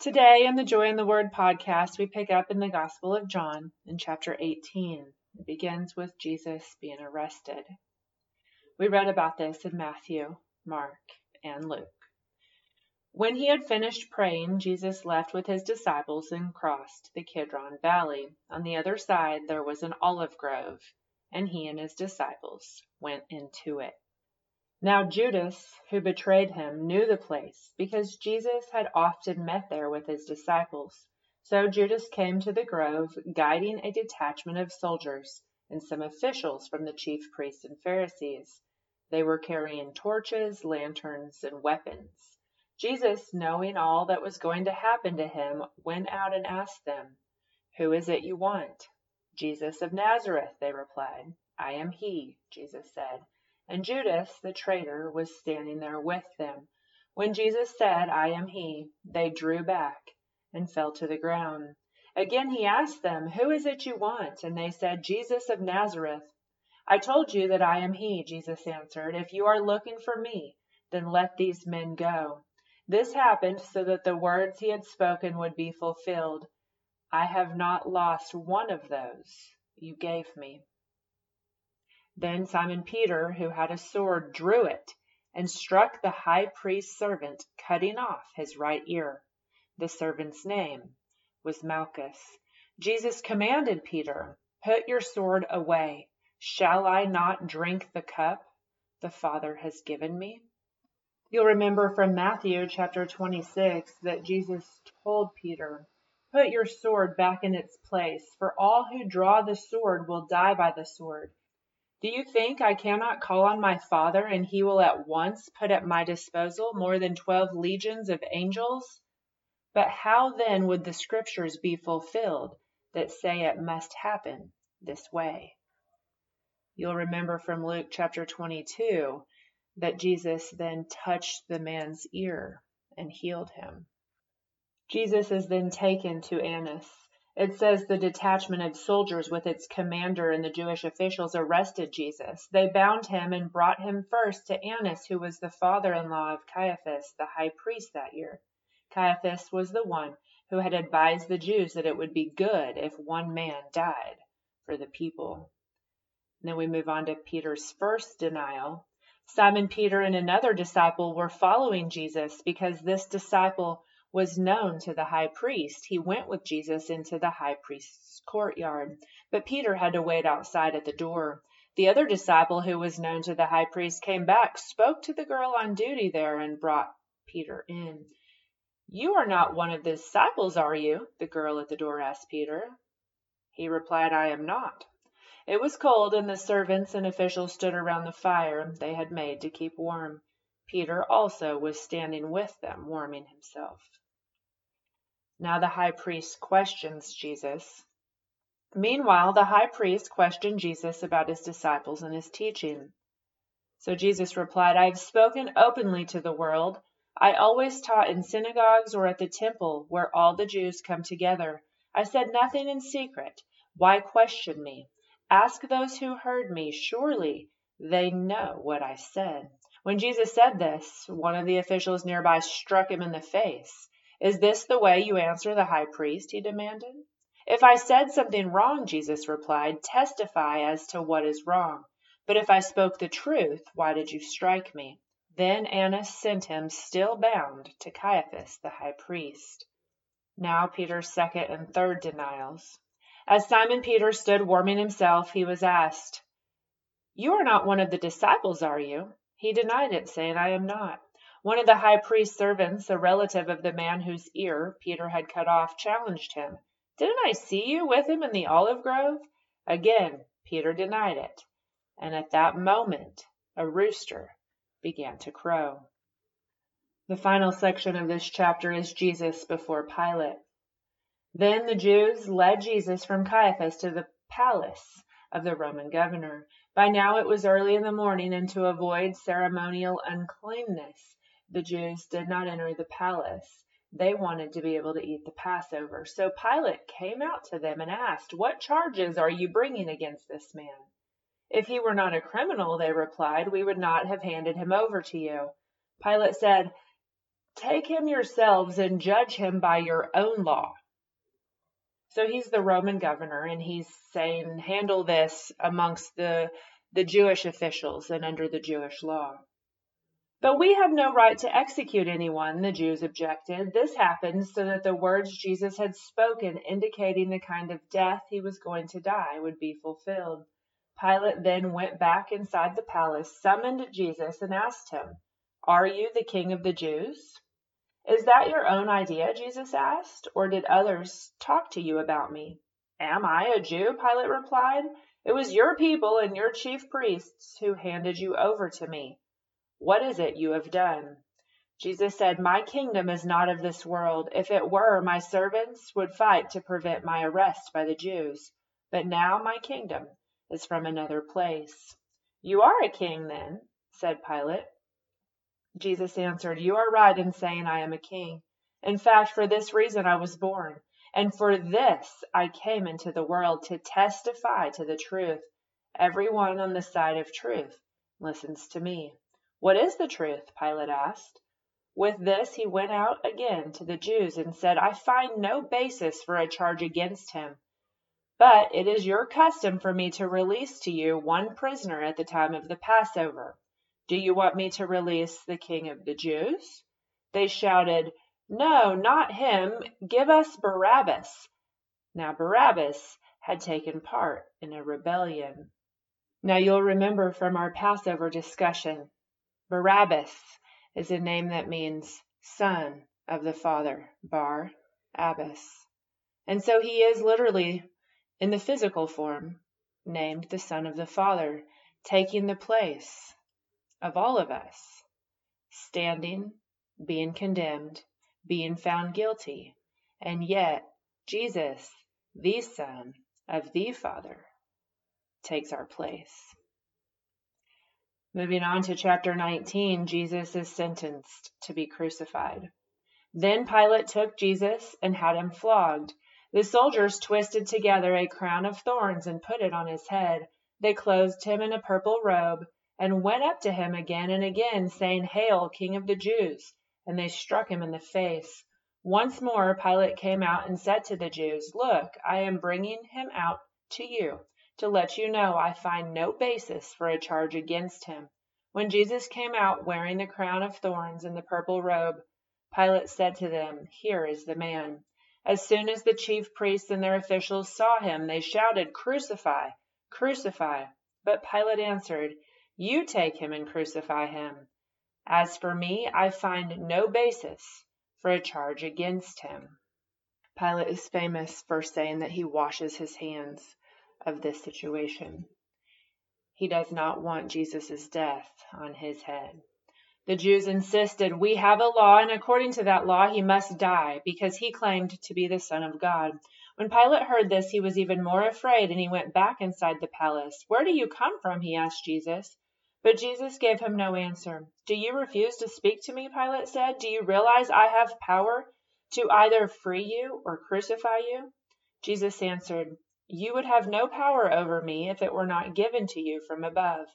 Today, in the Joy in the Word podcast, we pick up in the Gospel of John in chapter 18. It begins with Jesus being arrested. We read about this in Matthew, Mark, and Luke. When he had finished praying, Jesus left with his disciples and crossed the Kidron Valley. On the other side there was an olive grove, and he and his disciples went into it. Now Judas, who betrayed him, knew the place, because Jesus had often met there with his disciples. So Judas came to the grove, guiding a detachment of soldiers and some officials from the chief priests and Pharisees. They were carrying torches, lanterns, and weapons. Jesus, knowing all that was going to happen to him, went out and asked them, Who is it you want? Jesus of Nazareth, they replied. I am he, Jesus said. And Judas, the traitor, was standing there with them. When Jesus said, I am he, they drew back and fell to the ground. Again he asked them, Who is it you want? And they said, Jesus of Nazareth. I told you that I am he, Jesus answered. If you are looking for me, then let these men go. This happened so that the words he had spoken would be fulfilled. I have not lost one of those you gave me. Then Simon Peter, who had a sword, drew it and struck the high priest's servant, cutting off his right ear. The servant's name was Malchus. Jesus commanded Peter, Put your sword away. Shall I not drink the cup the Father has given me? You'll remember from Matthew chapter 26 that Jesus told Peter, Put your sword back in its place, for all who draw the sword will die by the sword. Do you think I cannot call on my Father, and he will at once put at my disposal more than twelve legions of angels? But how then would the Scriptures be fulfilled that say it must happen this way? You'll remember from Luke chapter 22 that Jesus then touched the man's ear and healed him. Jesus is then taken to Annas it says the detachment of soldiers with its commander and the Jewish officials arrested Jesus. They bound him and brought him first to Annas, who was the father in law of Caiaphas, the high priest that year. Caiaphas was the one who had advised the Jews that it would be good if one man died for the people. And then we move on to Peter's first denial. Simon Peter and another disciple were following Jesus because this disciple was known to the high priest, he went with Jesus into the high priest's courtyard. But Peter had to wait outside at the door. The other disciple who was known to the high priest came back, spoke to the girl on duty there, and brought Peter in. You are not one of the disciples, are you? The girl at the door asked Peter. He replied, I am not. It was cold, and the servants and officials stood around the fire they had made to keep warm. Peter also was standing with them, warming himself. Now the high priest questions Jesus. Meanwhile, the high priest questioned Jesus about his disciples and his teaching. So Jesus replied, I have spoken openly to the world. I always taught in synagogues or at the temple where all the Jews come together. I said nothing in secret. Why question me? Ask those who heard me. Surely they know what I said. When Jesus said this, one of the officials nearby struck him in the face. Is this the way you answer the high priest? he demanded. If I said something wrong, Jesus replied, testify as to what is wrong. But if I spoke the truth, why did you strike me? Then Annas sent him, still bound, to Caiaphas the high priest. Now Peter's second and third denials. As Simon Peter stood warming himself, he was asked, You are not one of the disciples, are you? He denied it, saying, I am not. One of the high priest's servants, a relative of the man whose ear Peter had cut off, challenged him. Didn't I see you with him in the olive grove? Again Peter denied it, and at that moment a rooster began to crow. The final section of this chapter is Jesus before Pilate. Then the Jews led Jesus from Caiaphas to the palace of the Roman governor. By now it was early in the morning, and to avoid ceremonial uncleanness, the Jews did not enter the palace. They wanted to be able to eat the Passover. So Pilate came out to them and asked, What charges are you bringing against this man? If he were not a criminal, they replied, we would not have handed him over to you. Pilate said, Take him yourselves and judge him by your own law. So he's the Roman governor, and he's saying, handle this amongst the, the Jewish officials and under the Jewish law. But we have no right to execute anyone, the Jews objected. This happened so that the words Jesus had spoken, indicating the kind of death he was going to die, would be fulfilled. Pilate then went back inside the palace, summoned Jesus, and asked him, Are you the king of the Jews? Is that your own idea? Jesus asked, or did others talk to you about me? Am I a Jew? Pilate replied. It was your people and your chief priests who handed you over to me. What is it you have done? Jesus said, My kingdom is not of this world. If it were, my servants would fight to prevent my arrest by the Jews. But now my kingdom is from another place. You are a king, then, said Pilate. Jesus answered, You are right in saying I am a king. In fact, for this reason I was born, and for this I came into the world to testify to the truth. Everyone on the side of truth listens to me. What is the truth? Pilate asked. With this he went out again to the Jews and said, I find no basis for a charge against him. But it is your custom for me to release to you one prisoner at the time of the Passover. Do you want me to release the king of the Jews? They shouted, No, not him. Give us Barabbas. Now Barabbas had taken part in a rebellion. Now you'll remember from our Passover discussion Barabbas is a name that means son of the Father, Bar Abbas. And so he is literally, in the physical form, named the Son of the Father, taking the place of all of us, standing, being condemned, being found guilty, and yet Jesus, the Son of the Father, takes our place. Moving on to chapter 19, Jesus is sentenced to be crucified. Then Pilate took Jesus and had him flogged. The soldiers twisted together a crown of thorns and put it on his head. They clothed him in a purple robe and went up to him again and again, saying, Hail, King of the Jews! And they struck him in the face. Once more Pilate came out and said to the Jews, Look, I am bringing him out to you to let you know I find no basis for a charge against him. When Jesus came out wearing the crown of thorns and the purple robe, Pilate said to them, Here is the man. As soon as the chief priests and their officials saw him, they shouted, Crucify! Crucify! But Pilate answered, You take him and crucify him. As for me, I find no basis for a charge against him. Pilate is famous for saying that he washes his hands of this situation. He does not want Jesus' death on his head. The Jews insisted, We have a law, and according to that law he must die, because he claimed to be the Son of God. When Pilate heard this, he was even more afraid, and he went back inside the palace. Where do you come from? he asked Jesus. But Jesus gave him no answer. Do you refuse to speak to me? Pilate said. Do you realize I have power to either free you or crucify you? Jesus answered, you would have no power over me if it were not given to you from above.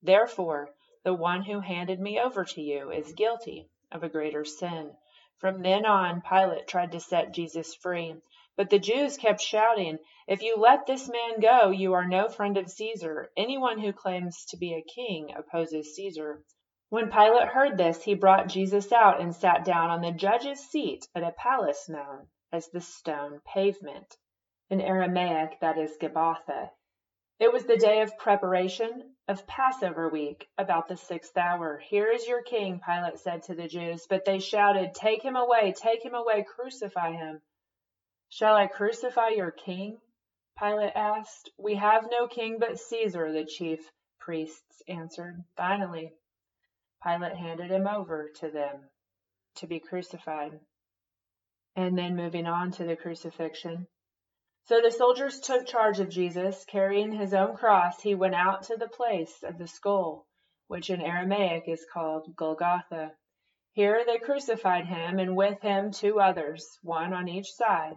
Therefore, the one who handed me over to you is guilty of a greater sin. From then on, Pilate tried to set Jesus free. But the Jews kept shouting, If you let this man go, you are no friend of Caesar. Anyone who claims to be a king opposes Caesar. When Pilate heard this, he brought Jesus out and sat down on the judge's seat at a palace known as the Stone Pavement. In Aramaic that is Gabbatha. It was the day of preparation of Passover week, about the sixth hour. Here is your king, Pilate said to the Jews. But they shouted, Take him away, take him away, crucify him. Shall I crucify your king? Pilate asked. We have no king but Caesar, the chief priests answered. Finally, Pilate handed him over to them to be crucified. And then moving on to the crucifixion. So the soldiers took charge of Jesus. Carrying his own cross, he went out to the place of the skull, which in Aramaic is called Golgotha. Here they crucified him, and with him two others, one on each side,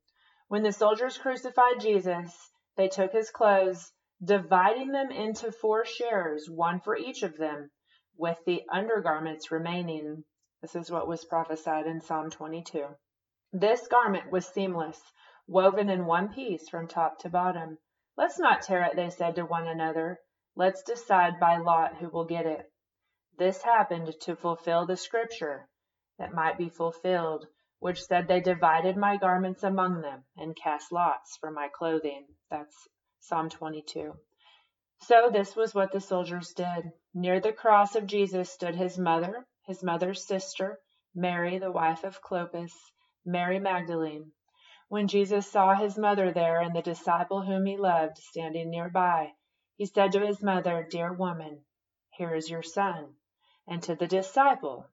When the soldiers crucified Jesus, they took his clothes, dividing them into four shares, one for each of them with the undergarments remaining. This is what was prophesied in Psalm 22. This garment was seamless, woven in one piece from top to bottom. Let's not tear it, they said to one another. Let's decide by lot who will get it. This happened to fulfill the scripture that might be fulfilled, which said, They divided my garments among them and cast lots for my clothing. That's Psalm 22. So this was what the soldiers did. Near the cross of Jesus stood his mother, his mother's sister, Mary, the wife of Clopas, Mary Magdalene. When Jesus saw his mother there and the disciple whom he loved standing nearby, he said to his mother, Dear woman, here is your son. And to the disciple,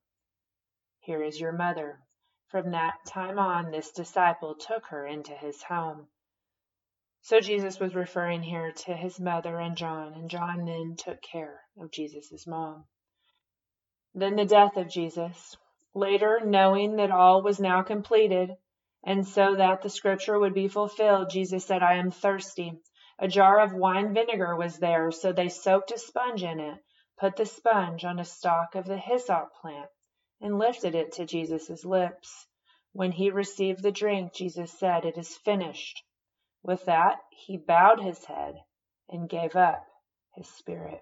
Here is your mother. From that time on, this disciple took her into his home. So Jesus was referring here to his mother and John, and John then took care of Jesus' mom. Then the death of Jesus. Later, knowing that all was now completed, and so that the scripture would be fulfilled, Jesus said, I am thirsty. A jar of wine vinegar was there, so they soaked a sponge in it, put the sponge on a stalk of the hyssop plant, and lifted it to Jesus' lips. When he received the drink, Jesus said, It is finished. With that, he bowed his head and gave up his spirit.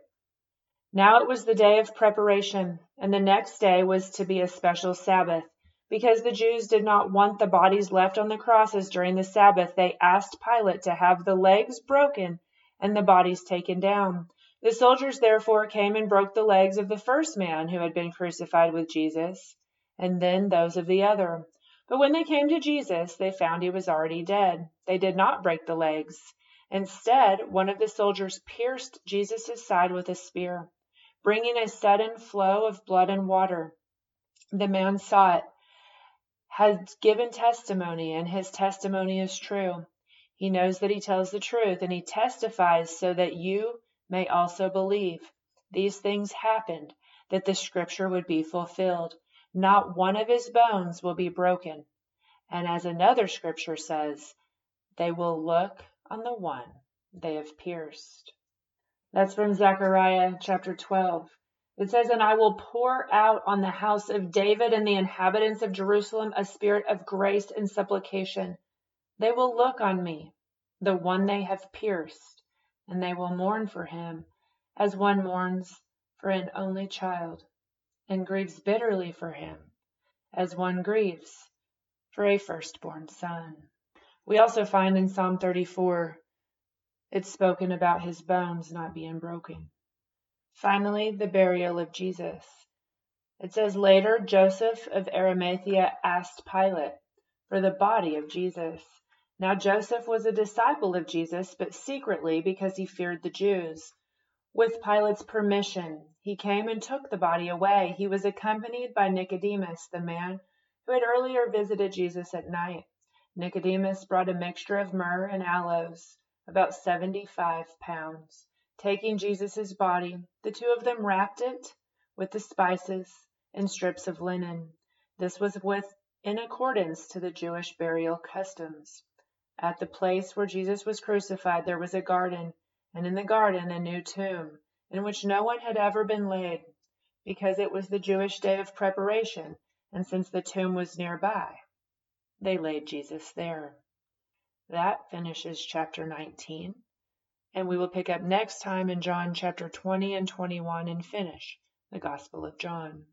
Now it was the day of preparation, and the next day was to be a special Sabbath. Because the Jews did not want the bodies left on the crosses during the Sabbath, they asked Pilate to have the legs broken and the bodies taken down. The soldiers therefore came and broke the legs of the first man who had been crucified with Jesus, and then those of the other. But when they came to Jesus, they found he was already dead. They did not break the legs. Instead, one of the soldiers pierced Jesus' side with a spear, bringing a sudden flow of blood and water. The man saw it, had given testimony, and his testimony is true. He knows that he tells the truth, and he testifies so that you may also believe. These things happened that the scripture would be fulfilled. Not one of his bones will be broken. And as another scripture says, they will look on the one they have pierced. That's from Zechariah chapter 12. It says, And I will pour out on the house of David and the inhabitants of Jerusalem a spirit of grace and supplication. They will look on me, the one they have pierced, and they will mourn for him, as one mourns for an only child and grieves bitterly for him, as one grieves for a firstborn son. We also find in Psalm 34 it's spoken about his bones not being broken. Finally, the burial of Jesus. It says later Joseph of Arimathea asked Pilate for the body of Jesus. Now Joseph was a disciple of Jesus, but secretly because he feared the Jews. With Pilate's permission, he came and took the body away. He was accompanied by Nicodemus, the man who had earlier visited Jesus at night. Nicodemus brought a mixture of myrrh and aloes, about seventy-five pounds. Taking Jesus' body, the two of them wrapped it with the spices and strips of linen. This was with in accordance to the Jewish burial customs. At the place where Jesus was crucified there was a garden and in the garden a new tomb, in which no one had ever been laid, because it was the Jewish day of preparation, and since the tomb was nearby, they laid Jesus there. That finishes chapter 19, and we will pick up next time in John chapter 20 and 21 and finish the Gospel of John.